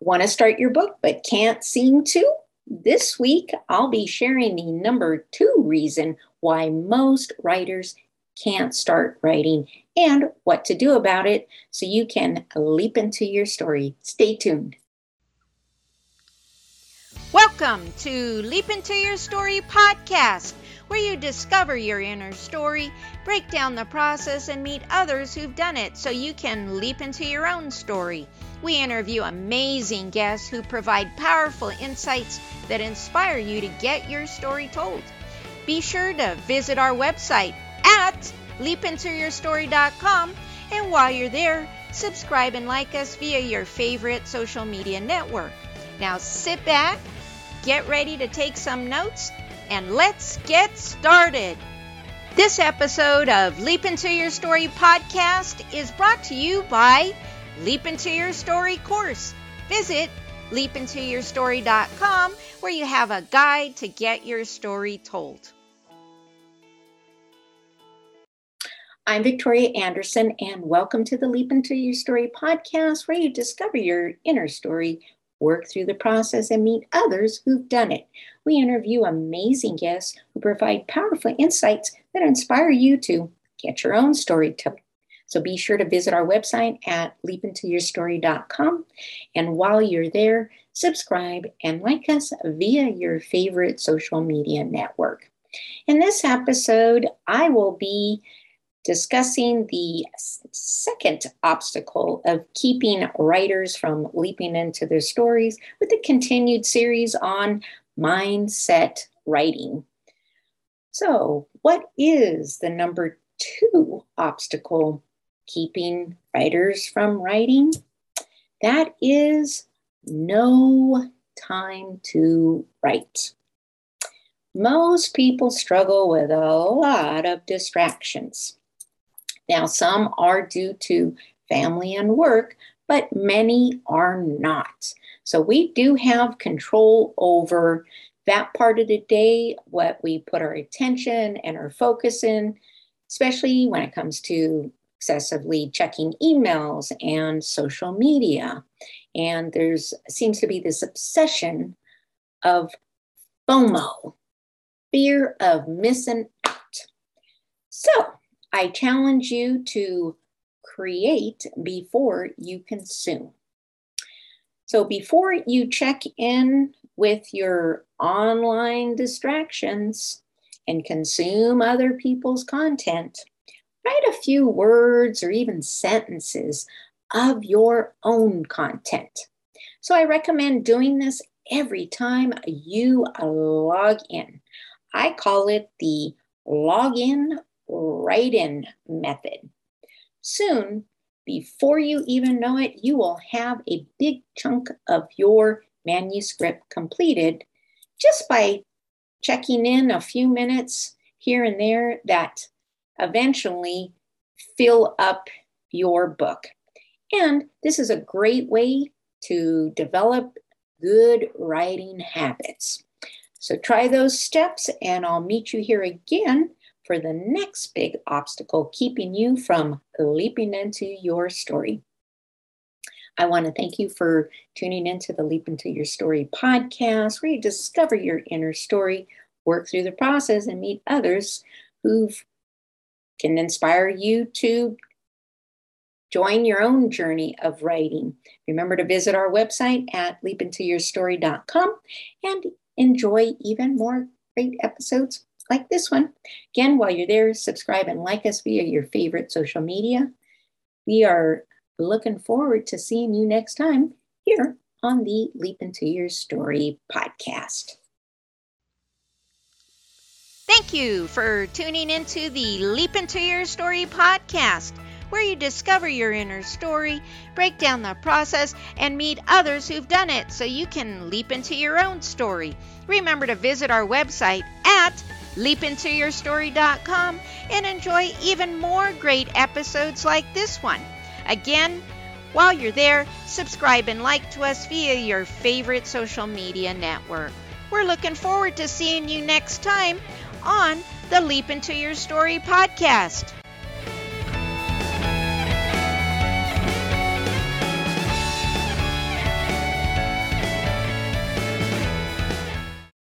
Want to start your book but can't seem to? This week, I'll be sharing the number two reason why most writers can't start writing and what to do about it so you can leap into your story. Stay tuned. Welcome to Leap Into Your Story podcast, where you discover your inner story, break down the process, and meet others who've done it so you can leap into your own story. We interview amazing guests who provide powerful insights that inspire you to get your story told. Be sure to visit our website at leapintoyourstory.com and while you're there, subscribe and like us via your favorite social media network. Now sit back get ready to take some notes, and let's get started. This episode of Leap Into Your Story podcast is brought to you by Leap Into Your Story course. Visit leapintoyourstory.com where you have a guide to get your story told. I'm Victoria Andersen, and welcome to the Leap Into Your Story podcast, where you discover your inner story work through the process, and meet others who've done it. We interview amazing guests who provide powerful insights that inspire you to get your own story told. So be sure to visit our website at leapintoyourstory.com. And while you're there, subscribe and like us via your favorite social media network. In this episode, I will be discussing the second obstacle of keeping writers from leaping into their stories with the continued series on mindset writing. So, what is the number two obstacle keeping writers from writing? That is no time to write. Most people struggle with a lot of distractions. Now, some are due to family and work, but many are not. So we do have control over that part of the day, what we put our attention and our focus in, especially when it comes to excessively checking emails and social media. And there's seems to be this obsession of FOMO, fear of missing out. So I challenge you to create before you consume. So before you check in with your online distractions and consume other people's content, write a few words or even sentences of your own content. So I recommend doing this every time you log in. I call it the login write in method. Soon, before you even know it, you will have a big chunk of your manuscript completed just by checking in a few minutes here and there that eventually fill up your book. And this is a great way to develop good writing habits. So try those steps, and I'll meet you here again for the next big obstacle keeping you from leaping into your story. I want to thank you for tuning into the Leap Into Your Story podcast, where you discover your inner story, work through the process, and meet others who can inspire you to join your own journey of writing. Remember to visit our website at leapintoyourstory.com and enjoy even more great episodes like this one. Again, while you're there, subscribe and like us via your favorite social media. We are looking forward to seeing you next time here on the Leap Into Your Story podcast. Thank you for tuning into the Leap Into Your Story podcast, where you discover your inner story, break down the process, and meet others who've done it so you can leap into your own story. Remember to visit our website at leapintoyourstory.com and enjoy even more great episodes like this one. Again, while you're there, subscribe and like to us via your favorite social media network. We're looking forward to seeing you next time on the Leap Into Your Story podcast.